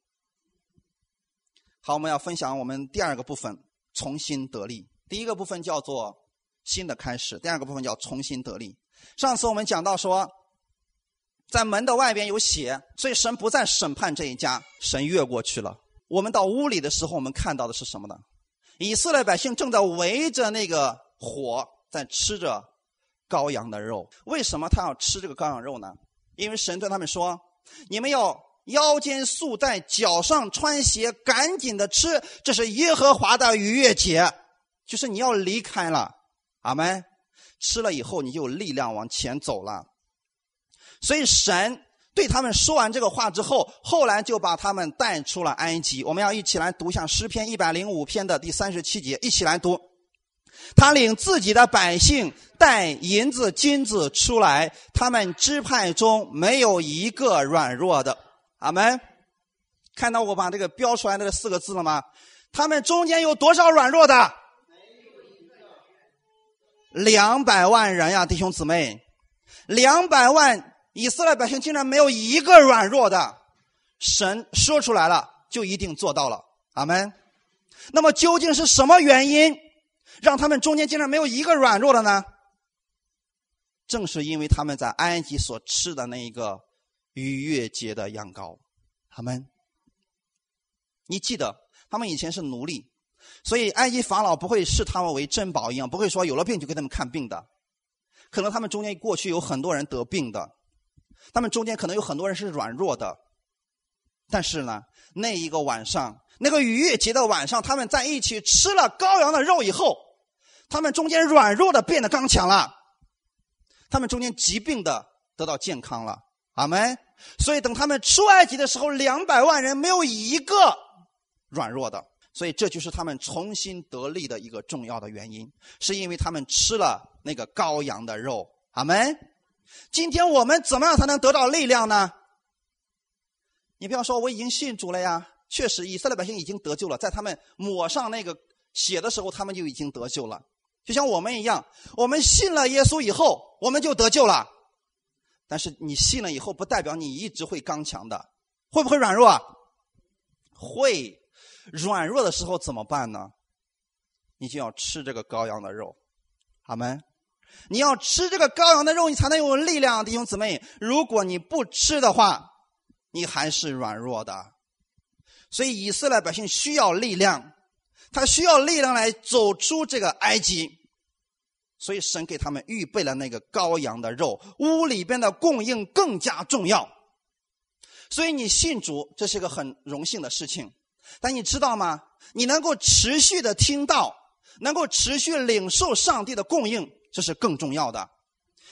好，我们要分享我们第二个部分，重新得力。第一个部分叫做新的开始，第二个部分叫重新得力。上次我们讲到说，在门的外边有血，所以神不再审判这一家，神越过去了。我们到屋里的时候，我们看到的是什么呢？以色列百姓正在围着那个火在吃着羔羊的肉。为什么他要吃这个羔羊肉呢？因为神对他们说：“你们要。”腰间束带，脚上穿鞋，赶紧的吃，这是耶和华的逾越节，就是你要离开了，阿门。吃了以后，你就有力量往前走了。所以神对他们说完这个话之后，后来就把他们带出了埃及。我们要一起来读一下诗篇一百零五篇的第三十七节，一起来读。他领自己的百姓带银子、金子出来，他们支派中没有一个软弱的。阿门。看到我把这个标出来的四个字了吗？他们中间有多少软弱的？两百万人呀，弟兄姊妹，两百万以色列百姓竟然没有一个软弱的。神说出来了，就一定做到了。阿门。那么究竟是什么原因，让他们中间竟然没有一个软弱的呢？正是因为他们在埃及所吃的那一个逾越节的羊羔。阿门。你记得，他们以前是奴隶，所以埃及法老不会视他们为珍宝一样，不会说有了病就给他们看病的。可能他们中间过去有很多人得病的，他们中间可能有很多人是软弱的。但是呢，那一个晚上，那个逾越节的晚上，他们在一起吃了羔羊的肉以后，他们中间软弱的变得刚强了，他们中间疾病的得到健康了。阿门。所以等他们出埃及的时候，两百万人没有一个。软弱的，所以这就是他们重新得力的一个重要的原因，是因为他们吃了那个羔羊的肉。阿门。今天我们怎么样才能得到力量呢？你不要说我已经信主了呀，确实以色列百姓已经得救了，在他们抹上那个血的时候，他们就已经得救了。就像我们一样，我们信了耶稣以后，我们就得救了。但是你信了以后，不代表你一直会刚强的，会不会软弱啊？会。软弱的时候怎么办呢？你就要吃这个羔羊的肉，好没？你要吃这个羔羊的肉，你才能有力量，弟兄姊妹。如果你不吃的话，你还是软弱的。所以以色列百姓需要力量，他需要力量来走出这个埃及。所以神给他们预备了那个羔羊的肉，屋里边的供应更加重要。所以你信主，这是个很荣幸的事情。但你知道吗？你能够持续的听到，能够持续领受上帝的供应，这是更重要的，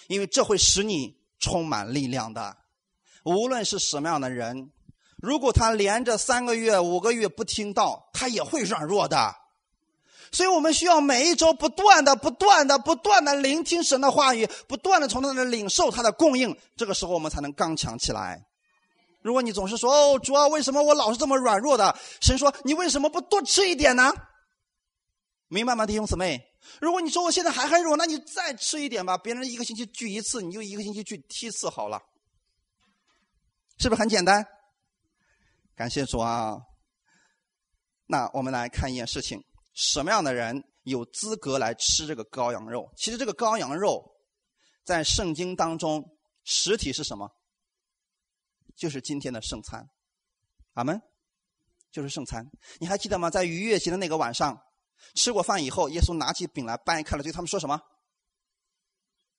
因为这会使你充满力量的。无论是什么样的人，如果他连着三个月、五个月不听到，他也会软弱的。所以我们需要每一周不断的、不断的、不断的聆听神的话语，不断的从他那领受他的供应，这个时候我们才能刚强起来。如果你总是说哦，主啊，为什么我老是这么软弱的？神说你为什么不多吃一点呢？明白吗，弟兄姊妹？如果你说我现在还很弱，那你再吃一点吧。别人一个星期聚一次，你就一个星期聚七次好了，是不是很简单？感谢主啊！那我们来看一件事情：什么样的人有资格来吃这个羔羊肉？其实这个羔羊肉在圣经当中实体是什么？就是今天的圣餐，阿门。就是圣餐，你还记得吗？在逾越节的那个晚上，吃过饭以后，耶稣拿起饼来掰开了，对他们说什么？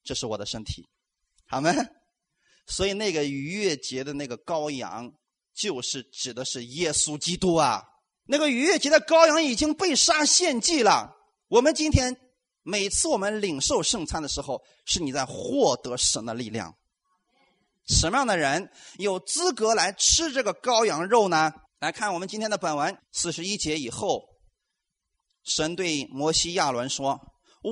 这是我的身体，阿门。所以那个逾越节的那个羔羊，就是指的是耶稣基督啊。那个逾越节的羔羊已经被杀献祭了。我们今天每次我们领受圣餐的时候，是你在获得神的力量。什么样的人有资格来吃这个羔羊肉呢？来看我们今天的本文四十一节以后，神对摩西亚伦说：“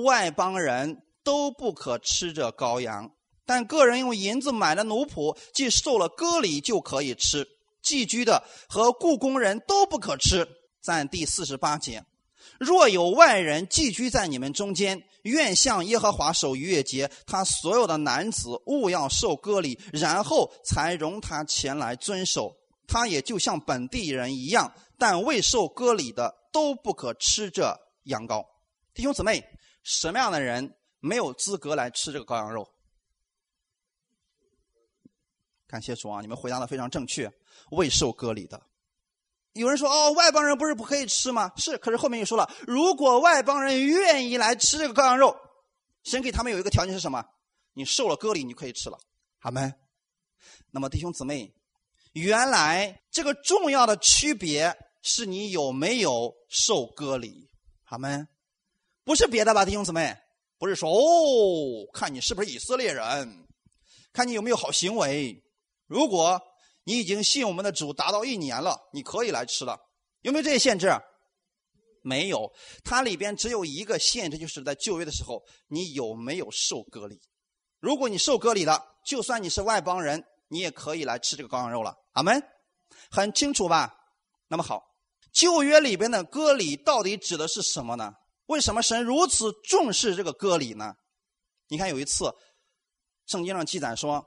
外邦人都不可吃这羔羊，但个人用银子买的奴仆，既受了割礼就可以吃。寄居的和雇工人都不可吃。”在第四十八节。若有外人寄居在你们中间，愿向耶和华守逾越节，他所有的男子勿要受割礼，然后才容他前来遵守。他也就像本地人一样，但未受割礼的都不可吃这羊羔。弟兄姊妹，什么样的人没有资格来吃这个羔羊肉？感谢主啊，你们回答的非常正确，未受割礼的。有人说：“哦，外邦人不是不可以吃吗？”是，可是后面又说了，如果外邦人愿意来吃这个羔羊肉，神给他们有一个条件是什么？你受了割礼，你可以吃了。好没？那么弟兄姊妹，原来这个重要的区别是你有没有受割礼。好没？不是别的吧，弟兄姊妹？不是说哦，看你是不是以色列人，看你有没有好行为。如果。你已经信我们的主达到一年了，你可以来吃了，有没有这些限制？没有，它里边只有一个限制，就是在旧约的时候，你有没有受割礼？如果你受割礼了，就算你是外邦人，你也可以来吃这个羔羊肉了。阿门，很清楚吧？那么好，旧约里边的割礼到底指的是什么呢？为什么神如此重视这个割礼呢？你看有一次，圣经上记载说，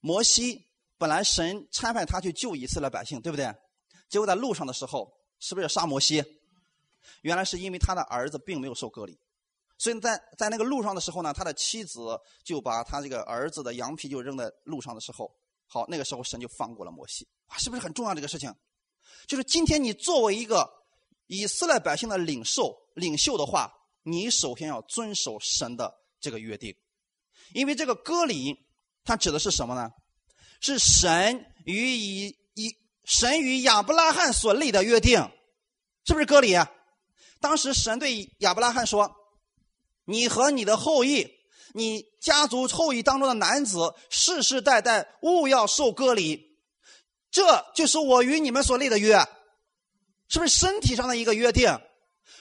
摩西本来神差派他去救以色列百姓，对不对？结果在路上的时候，是不是要杀摩西？原来是因为他的儿子并没有受割礼，所以在在那个路上的时候呢，他的妻子就把他这个儿子的羊皮就扔在路上的时候，好，那个时候神就放过了摩西，哇，是不是很重要这个事情？就是今天你作为一个以色列百姓的领袖领袖的话，你首先要遵守神的这个约定，因为这个割礼它指的是什么呢？是神与以以神与亚伯拉罕所立的约定，是不是割礼？当时神对亚伯拉罕说：“你和你的后裔，你家族后裔当中的男子，世世代代勿要受割礼，这就是我与你们所立的约，是不是身体上的一个约定？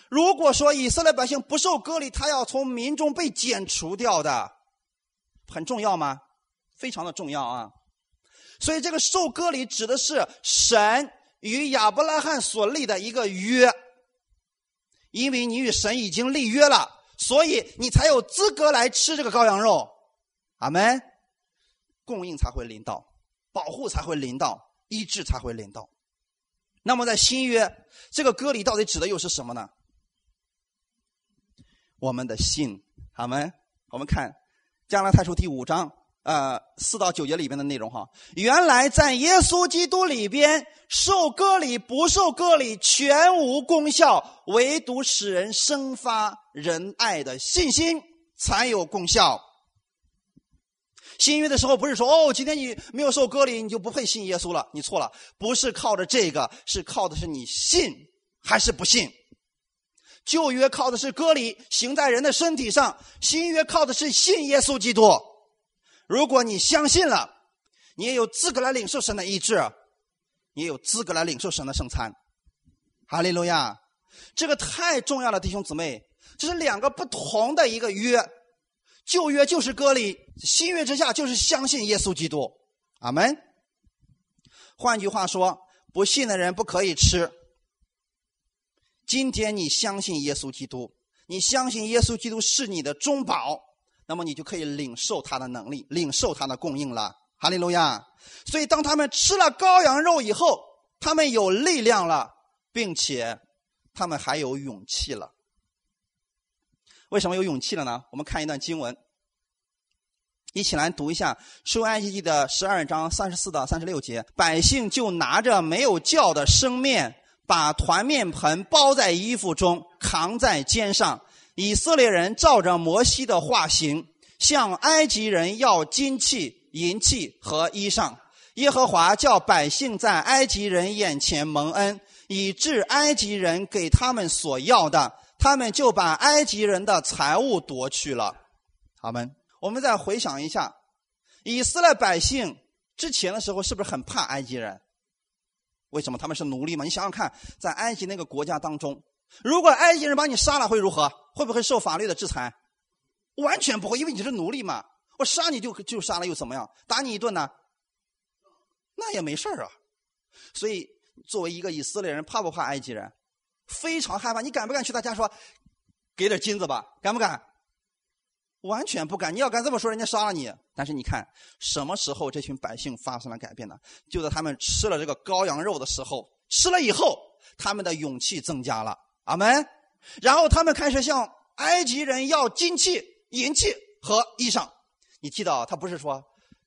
如果说以色列百姓不受割礼，他要从民众被剪除掉的，很重要吗？非常的重要啊！所以这个受割礼指的是神与亚伯拉罕所立的一个约。”因为你与神已经立约了，所以你才有资格来吃这个羔羊肉。阿门。供应才会临到，保护才会临到，医治才会临到。那么在新约，这个割礼到底指的又是什么呢？我们的信。阿门。我们看加拉太书第五章。呃，四到九节里边的内容哈，原来在耶稣基督里边受割礼不受割礼全无功效，唯独使人生发仁爱的信心才有功效。新约的时候不是说哦，今天你没有受割礼，你就不配信耶稣了，你错了，不是靠着这个，是靠的是你信还是不信。旧约靠的是割礼行在人的身体上，新约靠的是信耶稣基督。如果你相信了，你也有资格来领受神的医治，也有资格来领受神的圣餐。哈利路亚！这个太重要了，弟兄姊妹，这是两个不同的一个约。旧约就是割礼，新约之下就是相信耶稣基督。阿门。换句话说，不信的人不可以吃。今天你相信耶稣基督，你相信耶稣基督是你的中保。那么你就可以领受他的能力，领受他的供应了，哈利路亚！所以当他们吃了羔羊肉以后，他们有力量了，并且他们还有勇气了。为什么有勇气了呢？我们看一段经文，一起来读一下《出埃及记》的十二章三十四到三十六节。百姓就拿着没有叫的生面，把团面盆包在衣服中，扛在肩上。以色列人照着摩西的画行，向埃及人要金器、银器和衣裳。耶和华叫百姓在埃及人眼前蒙恩，以致埃及人给他们所要的，他们就把埃及人的财物夺去了。好们，我们再回想一下，以色列百姓之前的时候是不是很怕埃及人？为什么他们是奴隶嘛？你想想看，在埃及那个国家当中。如果埃及人把你杀了，会如何？会不会受法律的制裁？完全不会，因为你是奴隶嘛。我杀你就就杀了又怎么样？打你一顿呢？那也没事啊。所以作为一个以色列人，怕不怕埃及人？非常害怕。你敢不敢去他家说，给点金子吧？敢不敢？完全不敢。你要敢这么说，人家杀了你。但是你看，什么时候这群百姓发生了改变呢？就在他们吃了这个羔羊肉的时候，吃了以后，他们的勇气增加了。阿门。然后他们开始向埃及人要金器、银器和衣裳。你记得啊，他不是说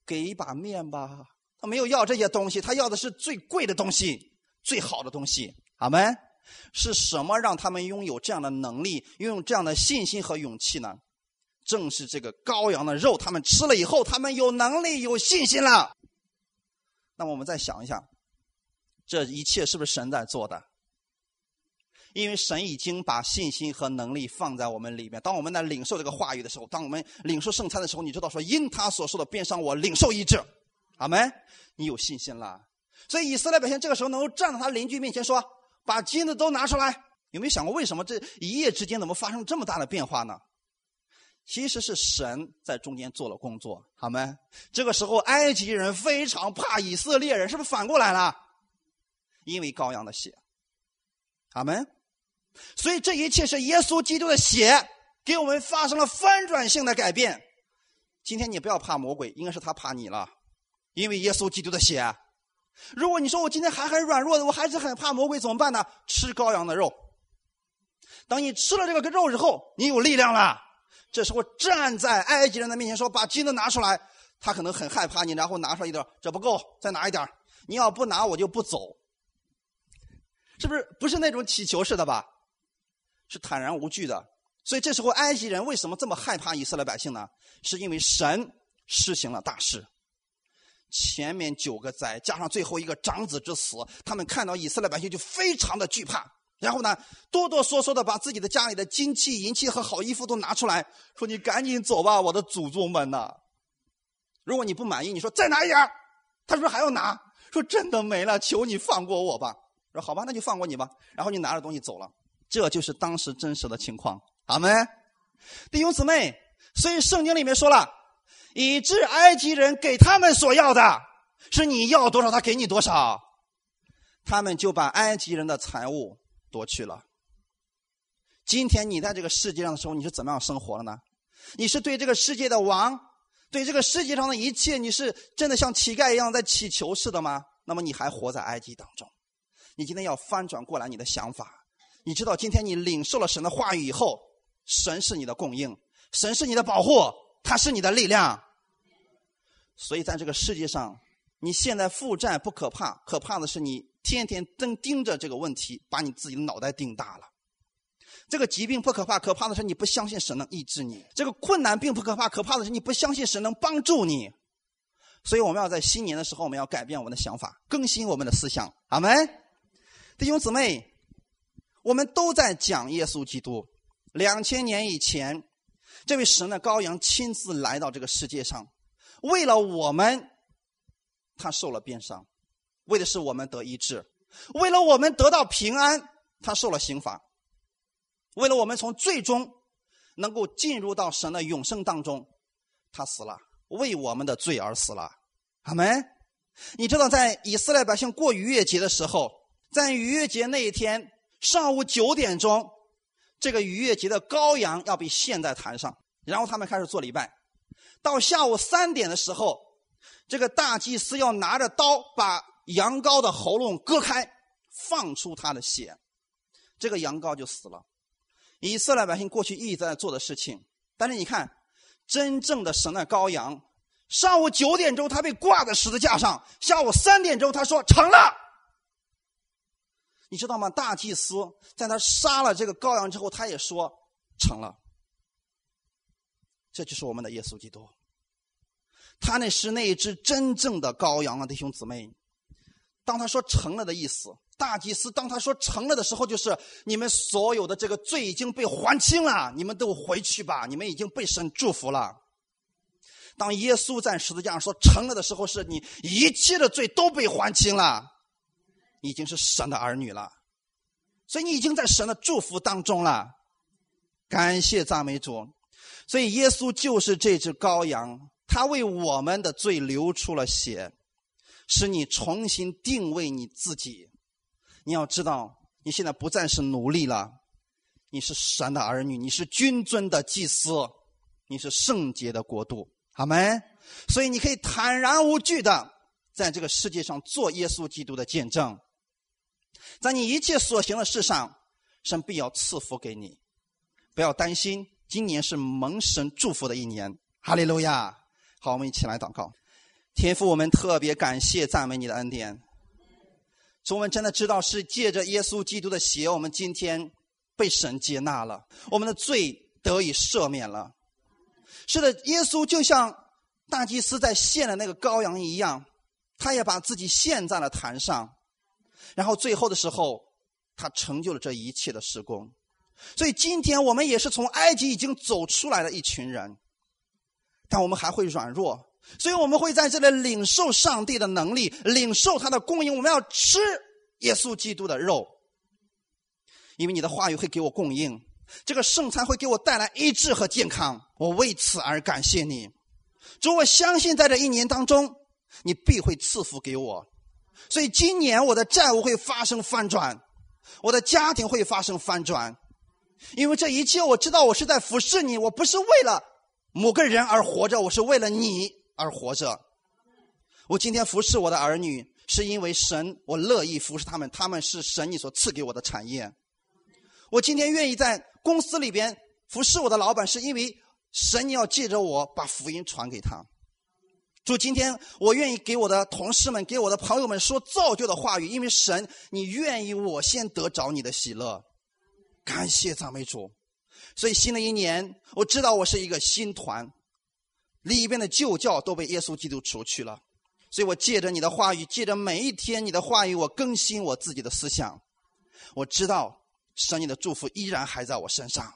给一把面吧？他没有要这些东西，他要的是最贵的东西、最好的东西。阿门。是什么让他们拥有这样的能力、拥有这样的信心和勇气呢？正是这个羔羊的肉，他们吃了以后，他们有能力、有信心了。那么我们再想一想，这一切是不是神在做的？因为神已经把信心和能力放在我们里面。当我们在领受这个话语的时候，当我们领受圣餐的时候，你知道说，因他所受的便上我领受医治，阿门。你有信心了，所以以色列百姓这个时候能够站在他邻居面前说：“把金子都拿出来，有没有想过，为什么这一夜之间怎么发生这么大的变化呢？其实是神在中间做了工作，好吗？这个时候，埃及人非常怕以色列人，是不是反过来了？因为羔羊的血，阿门。所以这一切是耶稣基督的血给我们发生了翻转性的改变。今天你不要怕魔鬼，应该是他怕你了，因为耶稣基督的血。如果你说我今天还很软弱的，我还是很怕魔鬼，怎么办呢？吃羔羊的肉。等你吃了这个肉之后，你有力量了。这时候站在埃及人的面前说：“把金子拿出来。”他可能很害怕你，然后拿出来一点，这不够，再拿一点。你要不拿，我就不走。是不是？不是那种乞求式的吧？是坦然无惧的。所以这时候埃及人为什么这么害怕以色列百姓呢？是因为神施行了大事。前面九个灾加上最后一个长子之死，他们看到以色列百姓就非常的惧怕。然后呢，哆哆嗦嗦的把自己的家里的金器、银器和好衣服都拿出来，说：“你赶紧走吧，我的祖宗们呐！如果你不满意，你说再拿一点他说还要拿，说真的没了，求你放过我吧。说好吧，那就放过你吧。然后你拿着东西走了，这就是当时真实的情况。阿门，弟兄姊妹。所以圣经里面说了，以致埃及人给他们所要的，是你要多少，他给你多少。他们就把埃及人的财物。夺去了。今天你在这个世界上的时候，你是怎么样生活的呢？你是对这个世界的王，对这个世界上的一切，你是真的像乞丐一样在乞求似的吗？那么你还活在埃及当中。你今天要翻转过来你的想法。你知道，今天你领受了神的话语以后，神是你的供应，神是你的保护，他是你的力量。所以在这个世界上，你现在负债不可怕，可怕的是你。天天盯盯着这个问题，把你自己的脑袋盯大了。这个疾病不可怕，可怕的是你不相信神能医治你。这个困难并不可怕，可怕的是你不相信神能帮助你。所以我们要在新年的时候，我们要改变我们的想法，更新我们的思想。阿门，弟兄姊妹，我们都在讲耶稣基督。两千年以前，这位神的羔羊亲自来到这个世界上，为了我们，他受了鞭伤。为的是我们得医治，为了我们得到平安，他受了刑罚；为了我们从最终能够进入到神的永生当中，他死了，为我们的罪而死了。阿门。你知道，在以色列百姓过逾越节的时候，在逾越节那一天上午九点钟，这个逾越节的羔羊要被献在坛上，然后他们开始做礼拜。到下午三点的时候，这个大祭司要拿着刀把。羊羔的喉咙割开，放出他的血，这个羊羔就死了。以色列百姓过去一直在做的事情，但是你看，真正的神的羔羊，上午九点钟他被挂在十字架上，下午三点钟他说成了。你知道吗？大祭司在他杀了这个羔羊之后，他也说成了。这就是我们的耶稣基督，他那是那一只真正的羔羊啊，弟兄姊妹。当他说成了的意思，大祭司当他说成了的时候，就是你们所有的这个罪已经被还清了，你们都回去吧，你们已经被神祝福了。当耶稣在十字架上说成了的时候，是你一切的罪都被还清了，已经是神的儿女了，所以你已经在神的祝福当中了。感谢赞美主，所以耶稣就是这只羔羊，他为我们的罪流出了血。使你重新定位你自己，你要知道，你现在不再是奴隶了，你是神的儿女，你是君尊的祭司，你是圣洁的国度，好没？所以你可以坦然无惧的在这个世界上做耶稣基督的见证，在你一切所行的事上，神必要赐福给你，不要担心，今年是蒙神祝福的一年，哈利路亚！好，我们一起来祷告。天父，我们特别感谢赞美你的恩典。从我们真的知道是借着耶稣基督的血，我们今天被神接纳了，我们的罪得以赦免了。是的，耶稣就像大祭司在献的那个羔羊一样，他也把自己献在了坛上，然后最后的时候，他成就了这一切的施工。所以今天我们也是从埃及已经走出来的一群人，但我们还会软弱。所以我们会在这里领受上帝的能力，领受他的供应。我们要吃耶稣基督的肉，因为你的话语会给我供应，这个圣餐会给我带来医治和健康，我为此而感谢你。主，我相信在这一年当中，你必会赐福给我，所以今年我的债务会发生翻转，我的家庭会发生翻转，因为这一切我知道我是在服侍你，我不是为了某个人而活着，我是为了你而活着。我今天服侍我的儿女，是因为神，我乐意服侍他们，他们是神你所赐给我的产业。我今天愿意在公司里边服侍我的老板，是因为神你要借着我把福音传给他。主，今天我愿意给我的同事们、给我的朋友们说造就的话语，因为神你愿意我先得着你的喜乐。感谢赞美主。所以新的一年，我知道我是一个新团，里边的旧教都被耶稣基督除去了。所以我借着你的话语，借着每一天你的话语，我更新我自己的思想。我知道神你的祝福依然还在我身上，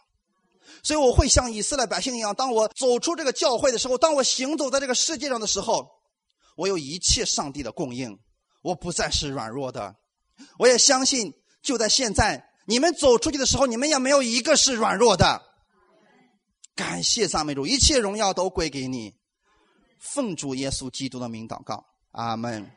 所以我会像以色列百姓一样，当我走出这个教会的时候，当我行走在这个世界上的时候，我有一切上帝的供应，我不再是软弱的。我也相信，就在现在，你们走出去的时候，你们也没有一个是软弱的。感谢赞美主，一切荣耀都归给你。奉主耶稣基督的名祷告，阿门。